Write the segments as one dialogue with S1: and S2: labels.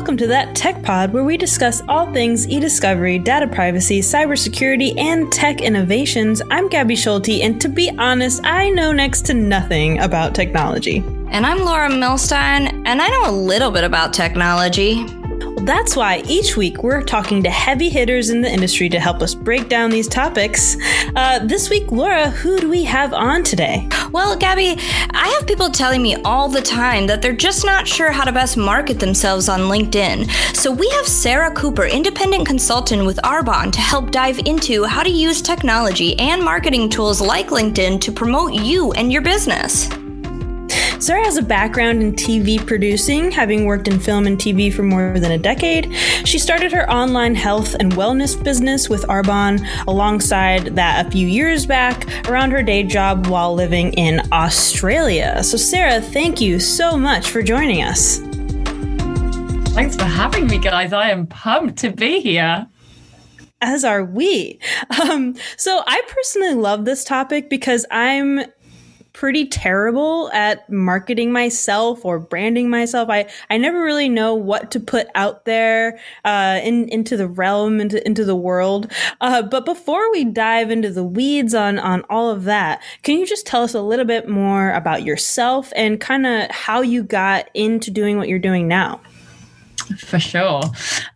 S1: welcome to that Tech Pod where we discuss all things e discovery, data privacy, cybersecurity, and tech innovations. I'm Gabby Schulte, and to be honest, I know next to nothing about technology.
S2: And I'm Laura Milstein, and I know a little bit about technology.
S1: That's why each week we're talking to heavy hitters in the industry to help us break down these topics. Uh, this week, Laura, who do we have on today?
S2: Well, Gabby, I have people telling me all the time that they're just not sure how to best market themselves on LinkedIn. So we have Sarah Cooper, independent consultant with Arbonne, to help dive into how to use technology and marketing tools like LinkedIn to promote you and your business.
S1: Sarah has a background in TV producing, having worked in film and TV for more than a decade. She started her online health and wellness business with Arbonne alongside that a few years back around her day job while living in Australia. So, Sarah, thank you so much for joining us.
S3: Thanks for having me, guys. I am pumped to be here
S1: as are we. Um, so I personally love this topic because I'm pretty terrible at marketing myself or branding myself. I, I never really know what to put out there uh, in, into the realm, into, into the world. Uh, but before we dive into the weeds on, on all of that, can you just tell us a little bit more about yourself and kind of how you got into doing what you're doing now?
S3: For sure.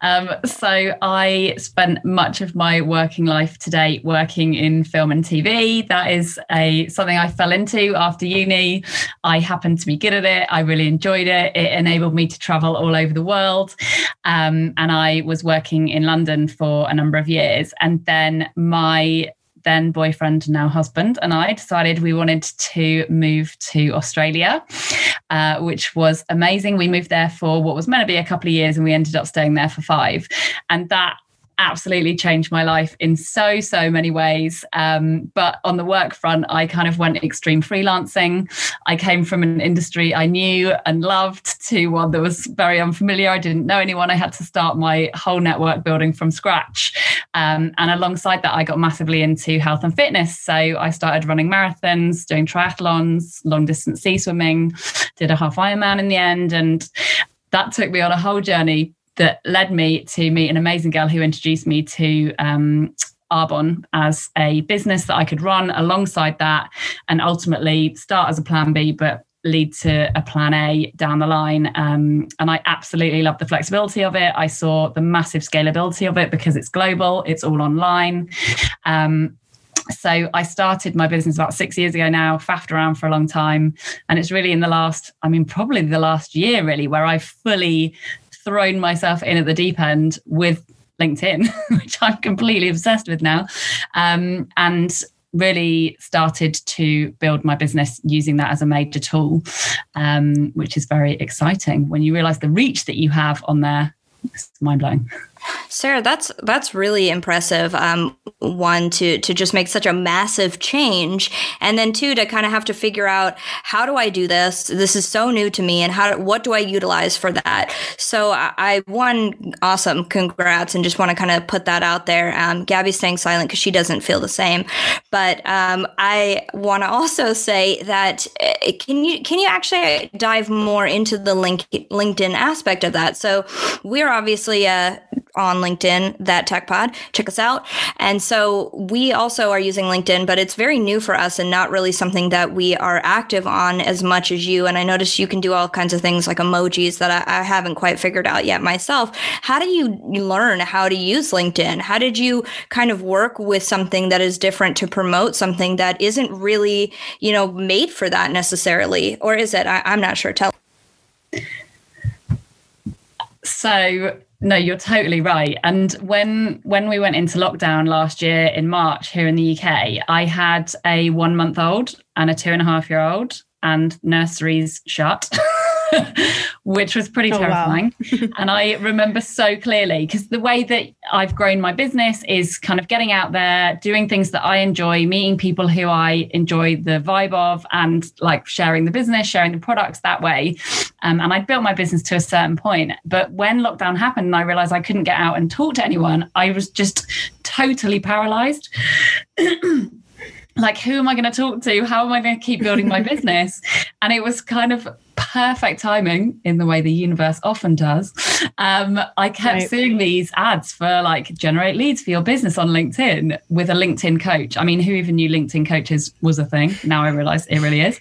S3: Um, so I spent much of my working life to date working in film and TV. That is a something I fell into after uni. I happened to be good at it. I really enjoyed it. It enabled me to travel all over the world. Um, and I was working in London for a number of years. And then my then boyfriend, now husband, and I decided we wanted to move to Australia, uh, which was amazing. We moved there for what was meant to be a couple of years, and we ended up staying there for five. And that absolutely changed my life in so so many ways. Um, but on the work front i kind of went extreme freelancing. I came from an industry i knew and loved to one that was very unfamiliar. I didn't know anyone. I had to start my whole network building from scratch. Um, and alongside that i got massively into health and fitness. So i started running marathons doing triathlons long distance sea swimming did a half ironman in the end. And that took me on a whole journey that led me to meet an amazing girl who introduced me to um, Arbonne as a business that I could run alongside that and ultimately start as a plan B, but lead to a plan A down the line. Um, and I absolutely love the flexibility of it. I saw the massive scalability of it because it's global, it's all online. Um, so I started my business about six years ago now, faffed around for a long time. And it's really in the last, I mean, probably the last year, really, where I've fully thrown myself in at the deep end with LinkedIn, which I'm completely obsessed with now. Um, and really started to build my business using that as a major tool, um, which is very exciting when you realize the reach that you have on there. It's mind blowing.
S2: Sarah, that's that's really impressive. Um, one to to just make such a massive change, and then two to kind of have to figure out how do I do this? This is so new to me, and how what do I utilize for that? So I, I one awesome, congrats, and just want to kind of put that out there. Um, Gabby's staying silent because she doesn't feel the same, but um, I want to also say that uh, can you can you actually dive more into the link LinkedIn aspect of that? So we're obviously uh, on LinkedIn, that tech pod. Check us out. And so we also are using LinkedIn, but it's very new for us and not really something that we are active on as much as you. And I noticed you can do all kinds of things like emojis that I, I haven't quite figured out yet myself. How do you learn how to use LinkedIn? How did you kind of work with something that is different to promote something that isn't really, you know, made for that necessarily? Or is it? I, I'm not sure. Tell.
S3: So no, you're totally right. And when when we went into lockdown last year in March here in the UK, I had a one month old and a two and a half year old, and nurseries shut. which was pretty terrifying. Oh, wow. and I remember so clearly because the way that I've grown my business is kind of getting out there, doing things that I enjoy, meeting people who I enjoy the vibe of, and like sharing the business, sharing the products that way. Um, and I built my business to a certain point. But when lockdown happened and I realized I couldn't get out and talk to anyone, I was just totally paralyzed. like who am i going to talk to how am i going to keep building my business and it was kind of perfect timing in the way the universe often does, um, I kept right. seeing these ads for like generate leads for your business on LinkedIn with a LinkedIn coach. I mean, who even knew LinkedIn coaches was a thing? Now I realize it really is.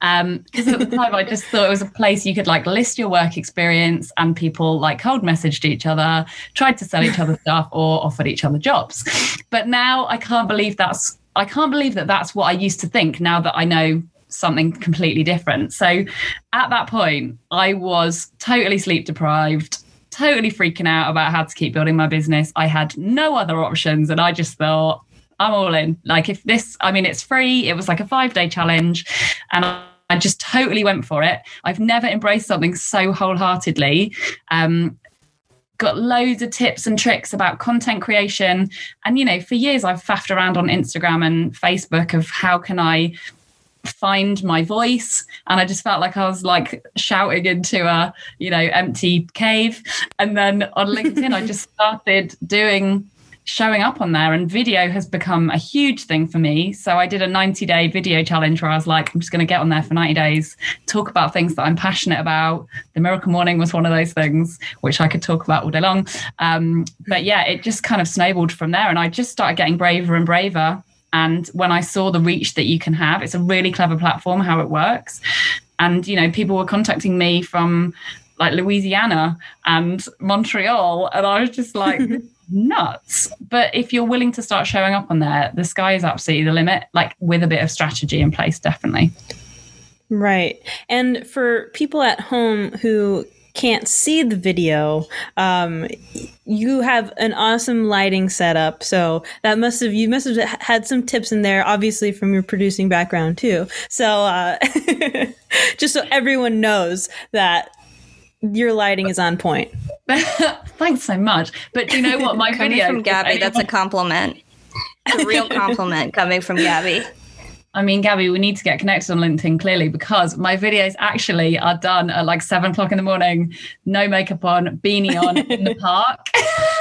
S3: Because um, at the time, I just thought it was a place you could like list your work experience and people like cold messaged each other, tried to sell each other stuff or offered each other jobs. But now I can't believe that's I can't believe that that's what I used to think now that I know something completely different. So at that point, I was totally sleep deprived, totally freaking out about how to keep building my business. I had no other options. And I just thought, I'm all in. Like, if this, I mean, it's free, it was like a five day challenge. And I just totally went for it. I've never embraced something so wholeheartedly. Um, got loads of tips and tricks about content creation. And, you know, for years I've faffed around on Instagram and Facebook of how can I find my voice and i just felt like i was like shouting into a you know empty cave and then on linkedin i just started doing showing up on there and video has become a huge thing for me so i did a 90 day video challenge where i was like i'm just going to get on there for 90 days talk about things that i'm passionate about the miracle morning was one of those things which i could talk about all day long um, but yeah it just kind of snowballed from there and i just started getting braver and braver and when I saw the reach that you can have, it's a really clever platform how it works. And, you know, people were contacting me from like Louisiana and Montreal. And I was just like, nuts. But if you're willing to start showing up on there, the sky is absolutely the limit, like with a bit of strategy in place, definitely.
S1: Right. And for people at home who can't see the video, um, you have an awesome lighting setup. So that must have you must have had some tips in there, obviously from your producing background too. So uh, just so everyone knows that your lighting is on point.
S3: Thanks so much. But do you know what? My video
S2: from Gabby, that's a compliment. a real compliment coming from Gabby.
S3: I mean, Gabby, we need to get connected on LinkedIn clearly because my videos actually are done at like seven o'clock in the morning, no makeup on, beanie on in the park.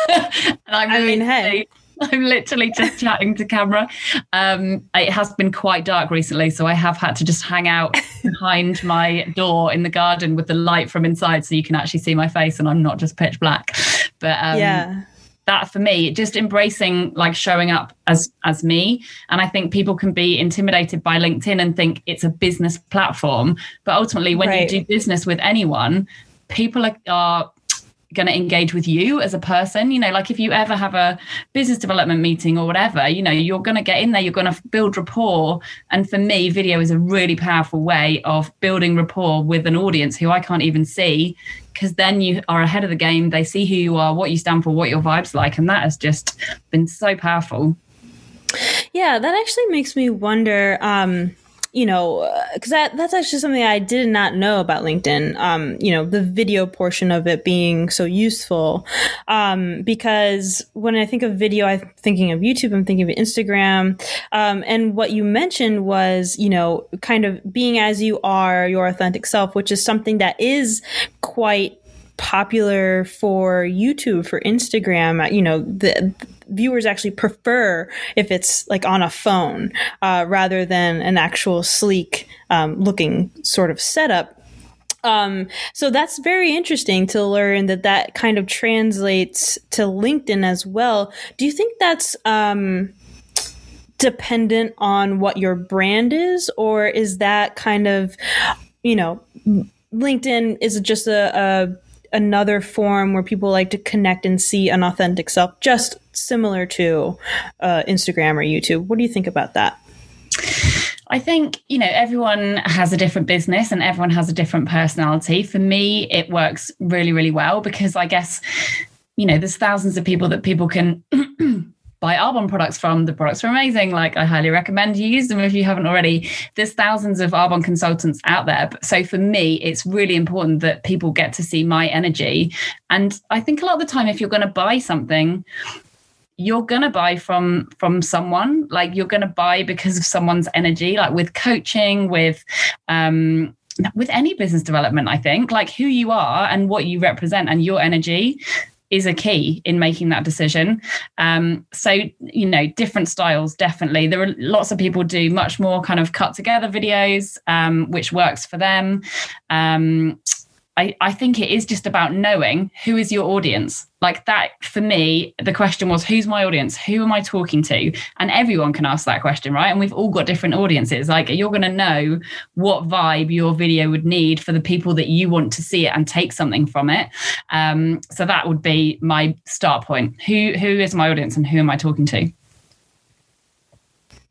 S3: and I'm I mean, hey. I'm literally just chatting to camera. Um, it has been quite dark recently, so I have had to just hang out behind my door in the garden with the light from inside, so you can actually see my face, and I'm not just pitch black. But um, yeah, that for me just embracing like showing up as as me and i think people can be intimidated by linkedin and think it's a business platform but ultimately when right. you do business with anyone people are, are going to engage with you as a person you know like if you ever have a business development meeting or whatever you know you're going to get in there you're going to build rapport. And for me video is a really powerful way of building rapport with an audience who i can't even see because then you are ahead of the game. They see who you are what you stand for what your vibes like and that has just been so powerful.
S1: Yeah that actually makes me wonder um you know, because uh, that that's actually something I did not know about LinkedIn. Um, you know, the video portion of it being so useful. Um, because when I think of video, I'm thinking of YouTube. I'm thinking of Instagram. Um, and what you mentioned was, you know, kind of being as you are, your authentic self, which is something that is quite popular for YouTube, for Instagram. You know, the viewers actually prefer if it's like on a phone uh, rather than an actual sleek um, looking sort of setup. Um, so that's very interesting to learn that that kind of translates to LinkedIn as well. Do you think that's um, dependent on what your brand is, or is that kind of, you know, LinkedIn is it just a, a another form where people like to connect and see an authentic self, just similar to uh, Instagram or YouTube. What do you think about that?
S3: I think, you know, everyone has a different business and everyone has a different personality. For me, it works really, really well because I guess, you know, there's thousands of people that people can buy Arbonne products from. The products are amazing. Like I highly recommend you use them if you haven't already. There's thousands of Arbonne consultants out there. So for me, it's really important that people get to see my energy. And I think a lot of the time, if you're going to buy something, you're going to buy from from someone like you're going to buy because of someone's energy like with coaching with um with any business development i think like who you are and what you represent and your energy is a key in making that decision. Um, so, you know, different styles, definitely. There are lots of people do much more kind of cut together videos, um, which works for them. Um, I, I think it is just about knowing who is your audience. Like that, for me, the question was, who's my audience? Who am I talking to? And everyone can ask that question, right? And we've all got different audiences. Like you're going to know what vibe your video would need for the people that you want to see it and take something from it. Um, so that would be my start point. Who who is my audience and who am I talking to?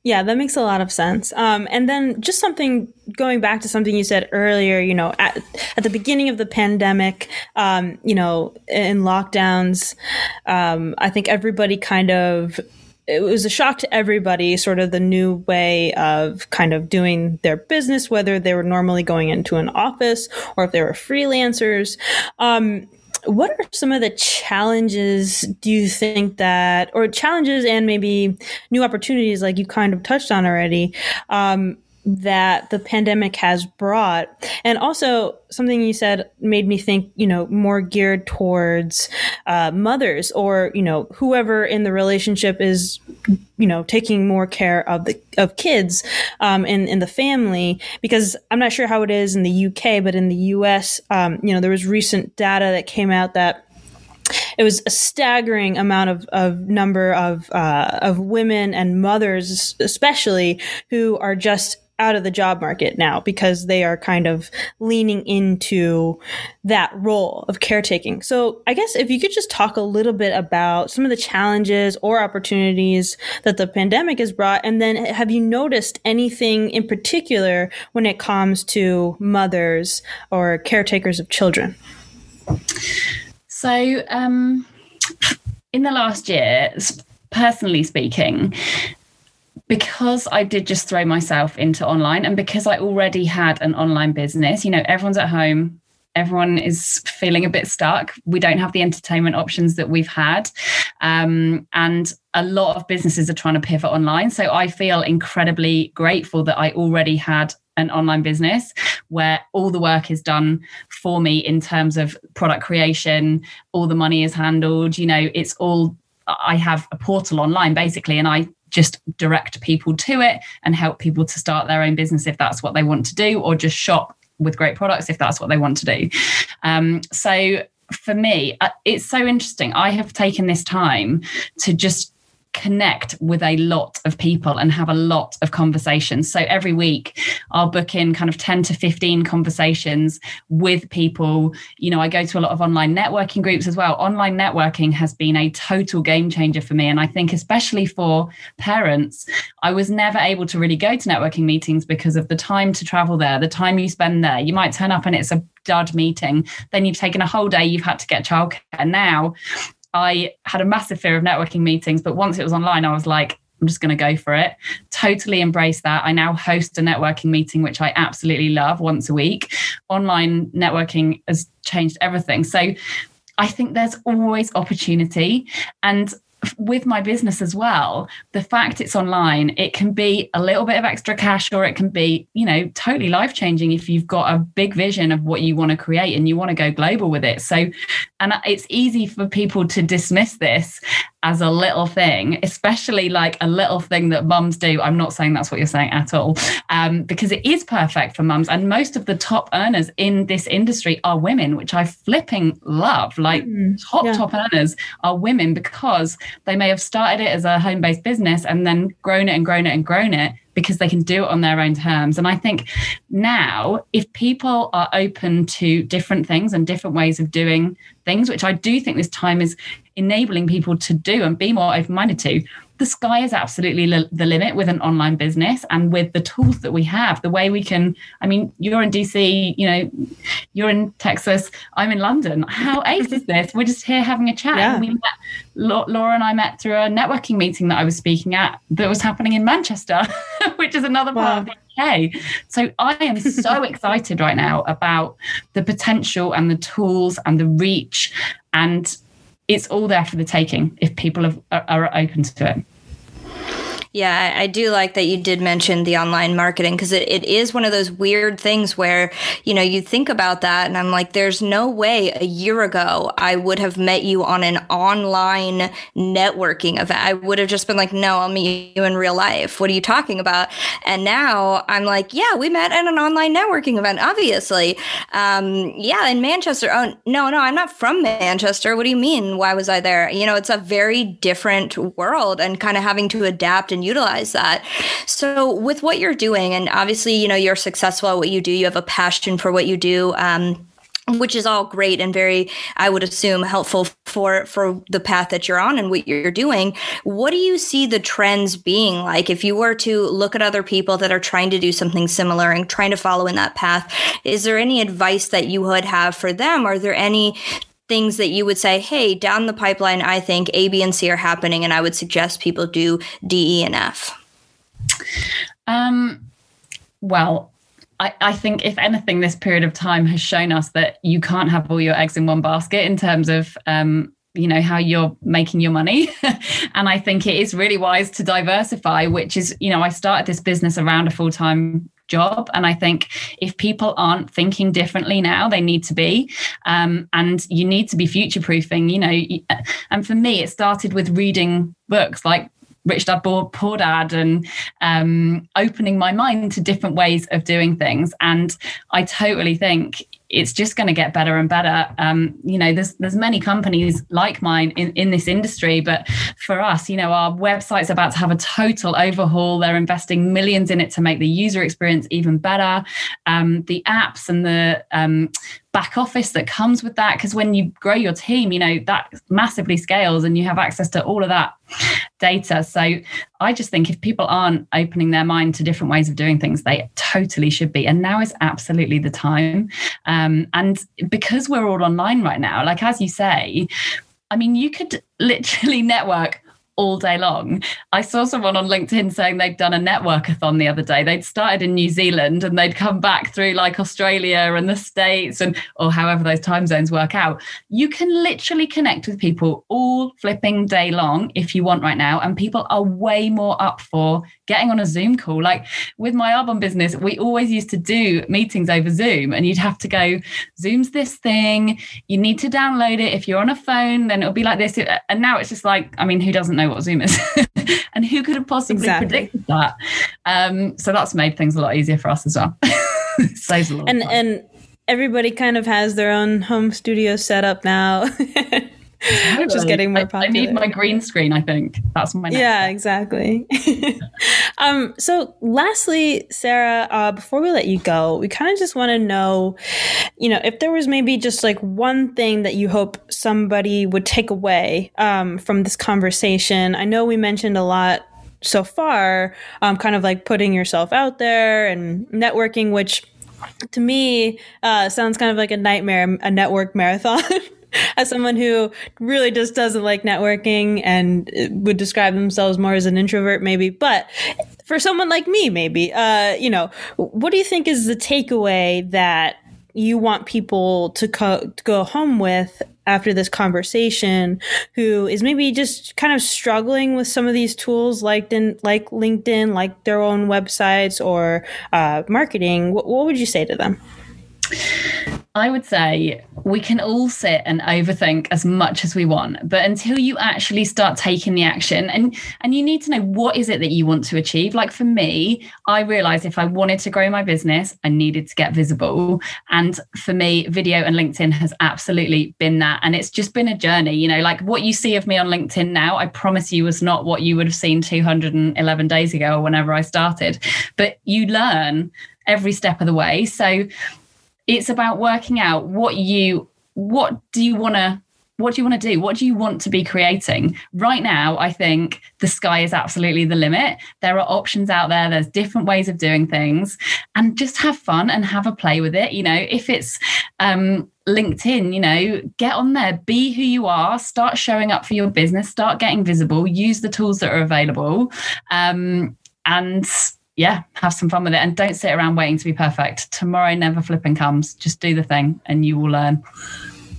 S1: Yeah, that makes a lot of sense. Um, and then just something going back to something you said earlier, you know, at, at the beginning of the pandemic, um, you know, in lockdowns, um, I think everybody kind of it was a shock to everybody, sort of the new way of kind of doing their business, whether they were normally going into an office or if they were freelancers. Um, what are some of the challenges do you think that, or challenges and maybe new opportunities, like you kind of touched on already, um, that the pandemic has brought. And also, something you said made me think, you know, more geared towards uh, mothers or, you know, whoever in the relationship is, you know, taking more care of the of kids um, in in the family. Because I'm not sure how it is in the UK, but in the US, um, you know, there was recent data that came out that it was a staggering amount of, of number of uh, of women and mothers, especially who are just out of the job market now because they are kind of leaning into that role of caretaking. So I guess if you could just talk a little bit about some of the challenges or opportunities that the pandemic has brought, and then have you noticed anything in particular when it comes to mothers or caretakers of children?
S3: So, um, in the last year, personally speaking, because I did just throw myself into online and because I already had an online business, you know, everyone's at home, everyone is feeling a bit stuck. We don't have the entertainment options that we've had. Um, and a lot of businesses are trying to pivot online. So I feel incredibly grateful that I already had an online business where all the work is done for me in terms of product creation, all the money is handled, you know, it's all I have a portal online basically, and I just direct people to it and help people to start their own business if that's what they want to do, or just shop with great products if that's what they want to do. Um, so for me, uh, it's so interesting. I have taken this time to just connect with a lot of people and have a lot of conversations. So every week I'll book in kind of 10 to 15 conversations with people. You know, I go to a lot of online networking groups as well. Online networking has been a total game changer for me. And I think, especially for parents, I was never able to really go to networking meetings because of the time to travel there, the time you spend there. You might turn up and it's a dud meeting. Then you've taken a whole day, you've had to get childcare. Now I had a massive fear of networking meetings, but once it was online, I was like, I'm just going to go for it. Totally embrace that. I now host a networking meeting, which I absolutely love once a week. Online networking has changed everything. So I think there's always opportunity. And with my business as well, the fact it's online, it can be a little bit of extra cash or it can be, you know, totally life changing if you've got a big vision of what you want to create and you want to go global with it. So, and it's easy for people to dismiss this as a little thing, especially like a little thing that mums do. I'm not saying that's what you're saying at all, um, because it is perfect for mums. And most of the top earners in this industry are women, which I flipping love. Like mm, top, yeah. top earners are women because they may have started it as a home based business and then grown it and grown it and grown it because they can do it on their own terms. And I think now, if people are open to different things and different ways of doing things, which I do think this time is enabling people to do and be more open minded to, the sky is absolutely li- the limit with an online business and with the tools that we have the way we can i mean you're in dc you know you're in texas i'm in london how ace is this we're just here having a chat yeah. we met, laura and i met through a networking meeting that i was speaking at that was happening in manchester which is another part of the UK. So I am so excited right now about the potential and the tools and the reach and it's all there for the taking if people have, are, are open to it.
S2: Yeah, I do like that you did mention the online marketing because it, it is one of those weird things where, you know, you think about that and I'm like, there's no way a year ago I would have met you on an online networking event. I would have just been like, no, I'll meet you in real life. What are you talking about? And now I'm like, yeah, we met at an online networking event, obviously. Um, yeah, in Manchester. Oh, no, no, I'm not from Manchester. What do you mean? Why was I there? You know, it's a very different world and kind of having to adapt and utilize that. So, with what you're doing, and obviously, you know, you're successful at what you do, you have a passion for what you do. Um, which is all great and very i would assume helpful for for the path that you're on and what you're doing what do you see the trends being like if you were to look at other people that are trying to do something similar and trying to follow in that path is there any advice that you would have for them are there any things that you would say, hey, down the pipeline, I think A, B, and C are happening, and I would suggest people do D, E, and F?
S3: Um, well, I, I, think if anything, this period of time has shown us that you can't have all your eggs in one basket in terms of um, you know how you're making your money and i think it is really wise to diversify which is you know i started this business around a full-time job. And I think if people aren't thinking differently now, they need to be. Um, and you need to be future proofing, you know. And for me, it started with reading books like Rich Dad Poor Dad and um, opening my mind to different ways of doing things. And I totally think it's just going to get better and better. Um, you know, there's there's many companies like mine in, in this industry, but for us, you know, our website's about to have a total overhaul. They're investing millions in it to make the user experience even better. Um, the apps and the um, back office that comes with that because when you grow your team you know that massively scales and you have access to all of that data. So i just think if people aren't opening their mind to different ways of doing things they totally should be. And now is absolutely the time. Um, and because we're all online right now like as you say I mean, you could literally network all day long. I saw someone on LinkedIn saying they'd done a networkathon the other day. They'd started in New Zealand and they'd come back through like Australia and the States and or however those time zones work out. You can literally connect with people all flipping day long if you want right now. And people are way more up for getting on a Zoom call. Like with my Arbonne business, we always used to do meetings over Zoom and you'd have to go, Zoom's this thing. You need to download it. If you're on a phone, then it'll be like this. And now it's just like, I mean, who doesn't know what Zoom is? and who could have possibly exactly. predicted that? Um, so that's made things a lot easier for us as well. Saves a lot.
S1: And, and everybody kind of has their own home studio set up now.
S3: Just getting more popular. I, I, need my green screen. I think that's my
S1: yeah, step. exactly. um, so, lastly, Sarah, uh, before we let you go, we kind of just want to know, you know, if there was maybe just like one thing that you hope somebody would take away um, from this conversation. I know we mentioned a lot so far, um, kind of like putting yourself out there and networking, which to me uh, sounds kind of like a nightmare, a network marathon. as someone who really just doesn't like networking and would describe themselves more as an introvert, maybe. But for someone like me, maybe, uh, you know, what do you think is the takeaway that you want people to, co- to go home with after this conversation who is maybe just kind of struggling with some of these tools like like LinkedIn, like their own websites or uh, marketing, what, what would you say to them?
S3: I would say we can all sit and overthink as much as we want, but until you actually start taking the action and and you need to know what is it that you want to achieve. Like for me, I realized if I wanted to grow my business, I needed to get visible. And for me, video and LinkedIn has absolutely been that and it's just been a journey, you know, like what you see of me on LinkedIn now, I promise you was not what you would have seen 211 days ago or whenever I started. But you learn every step of the way. So it's about working out what you what do you want to what do you want to do? What do you want to be creating? Right now i think the sky is absolutely the limit. There are options out there. There's different ways of doing things. And just have fun and have a play with it. You know if it's um, linkedin you know get on there. Be who you are. Start showing up for your business. Start getting visible. Use the tools that are available. Um, and yeah, have some fun with it and don't sit around waiting to be perfect. Tomorrow never flipping comes. Just do the thing and you will learn.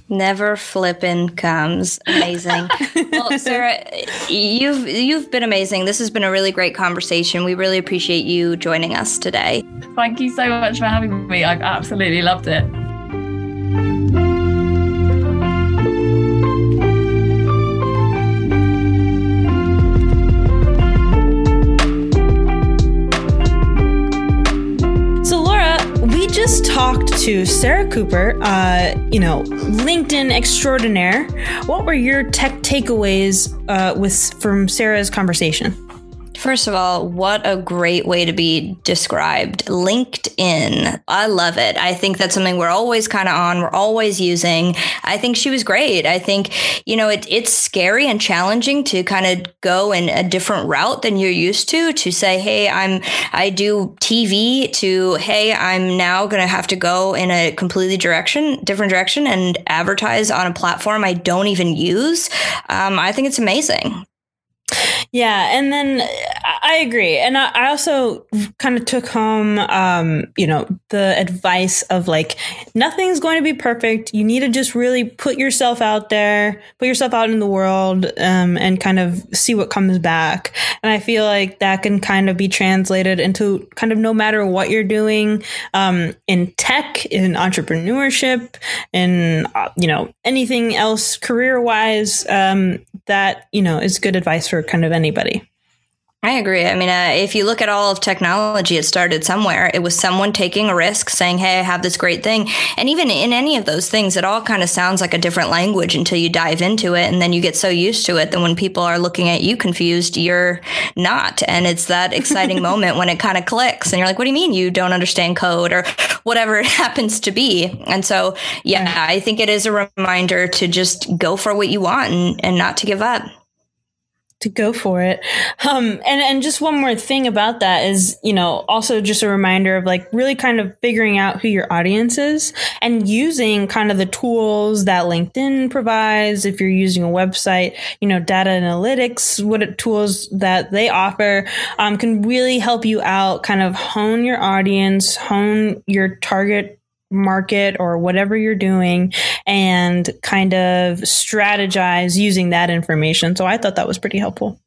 S2: Never flipping comes. Amazing. well, Sarah, you've you've been amazing. This has been a really great conversation. We really appreciate you joining us today.
S3: Thank you so much for having me. I've absolutely loved it.
S1: To Sarah Cooper, uh, you know, LinkedIn extraordinaire. What were your tech takeaways uh, with from Sarah's conversation?
S2: First of all, what a great way to be described. LinkedIn. I love it. I think that's something we're always kind of on, we're always using. I think she was great. I think, you know, it, it's scary and challenging to kind of go in a different route than you're used to, to say, hey, I'm, I do TV, to, hey, I'm now going to have to go in a completely direction, different direction and advertise on a platform I don't even use. Um, I think it's amazing.
S1: Yeah, and then I agree, and I also kind of took home, um, you know, the advice of like nothing's going to be perfect. You need to just really put yourself out there, put yourself out in the world, um, and kind of see what comes back. And I feel like that can kind of be translated into kind of no matter what you're doing um, in tech, in entrepreneurship, in uh, you know anything else career wise. Um, that you know is good advice for kind of anybody.
S2: I agree. I mean, uh, if you look at all of technology, it started somewhere. It was someone taking a risk, saying, "Hey, I have this great thing." And even in any of those things, it all kind of sounds like a different language until you dive into it, and then you get so used to it that when people are looking at you confused, you're not. And it's that exciting moment when it kind of clicks, and you're like, "What do you mean you don't understand code or whatever it happens to be?" And so, yeah, I think it is a reminder to just go for what you want and, and not to give up
S1: to go for it. Um, and, and just one more thing about that is, you know, also just a reminder of like really kind of figuring out who your audience is and using kind of the tools that LinkedIn provides. If you're using a website, you know, data analytics, what tools that they offer, um, can really help you out, kind of hone your audience, hone your target market or whatever you're doing and kind of strategize using that information. So I thought that was pretty helpful.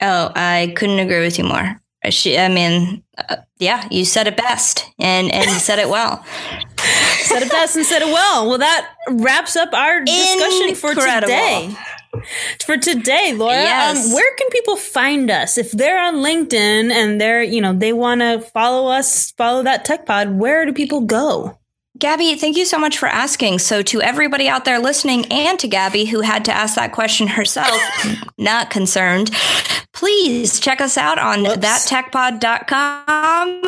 S2: Oh, I couldn't agree with you more. She, I mean, uh, yeah, you said it best and, and you said it well.
S1: said it best and said it well. Well, that wraps up our discussion Incredible. for today for today, Laura. Um, yes. Um, where can people find us if they're on LinkedIn and they're you know they want to follow us, follow that tech pod? Where do people go?
S2: Gabby, thank you so much for asking. So, to everybody out there listening, and to Gabby, who had to ask that question herself, not concerned, please check us out on Whoops. thattechpod.com.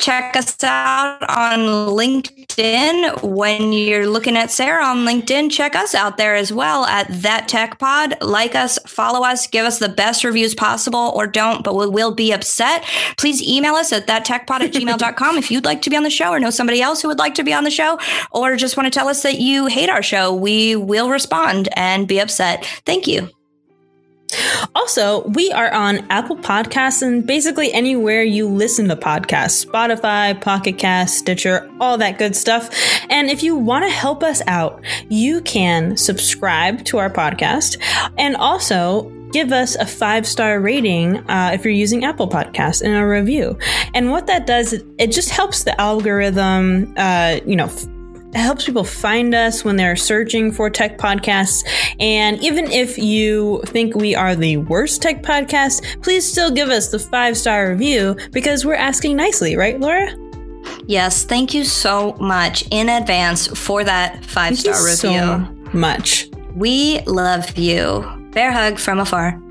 S2: Check us out on LinkedIn. When you're looking at Sarah on LinkedIn, check us out there as well at That Tech Pod. Like us, follow us, give us the best reviews possible, or don't, but we will be upset. Please email us at thattechpod at gmail.com if you'd like to be on the show or know somebody else who would like to be on the show or just want to tell us that you hate our show, we will respond and be upset. Thank you.
S1: Also, we are on Apple Podcasts and basically anywhere you listen to podcasts Spotify, Pocket Cast, Stitcher, all that good stuff. And if you want to help us out, you can subscribe to our podcast and also give us a five star rating uh, if you're using Apple Podcasts and a review. And what that does, it just helps the algorithm, uh, you know, it helps people find us when they're searching for tech podcasts. And even if you think we are the worst tech podcast, please still give us the five star review because we're asking nicely, right, Laura?
S2: Yes, thank you so much in advance for that five star review.
S1: So much.
S2: We love you. Bear hug from afar.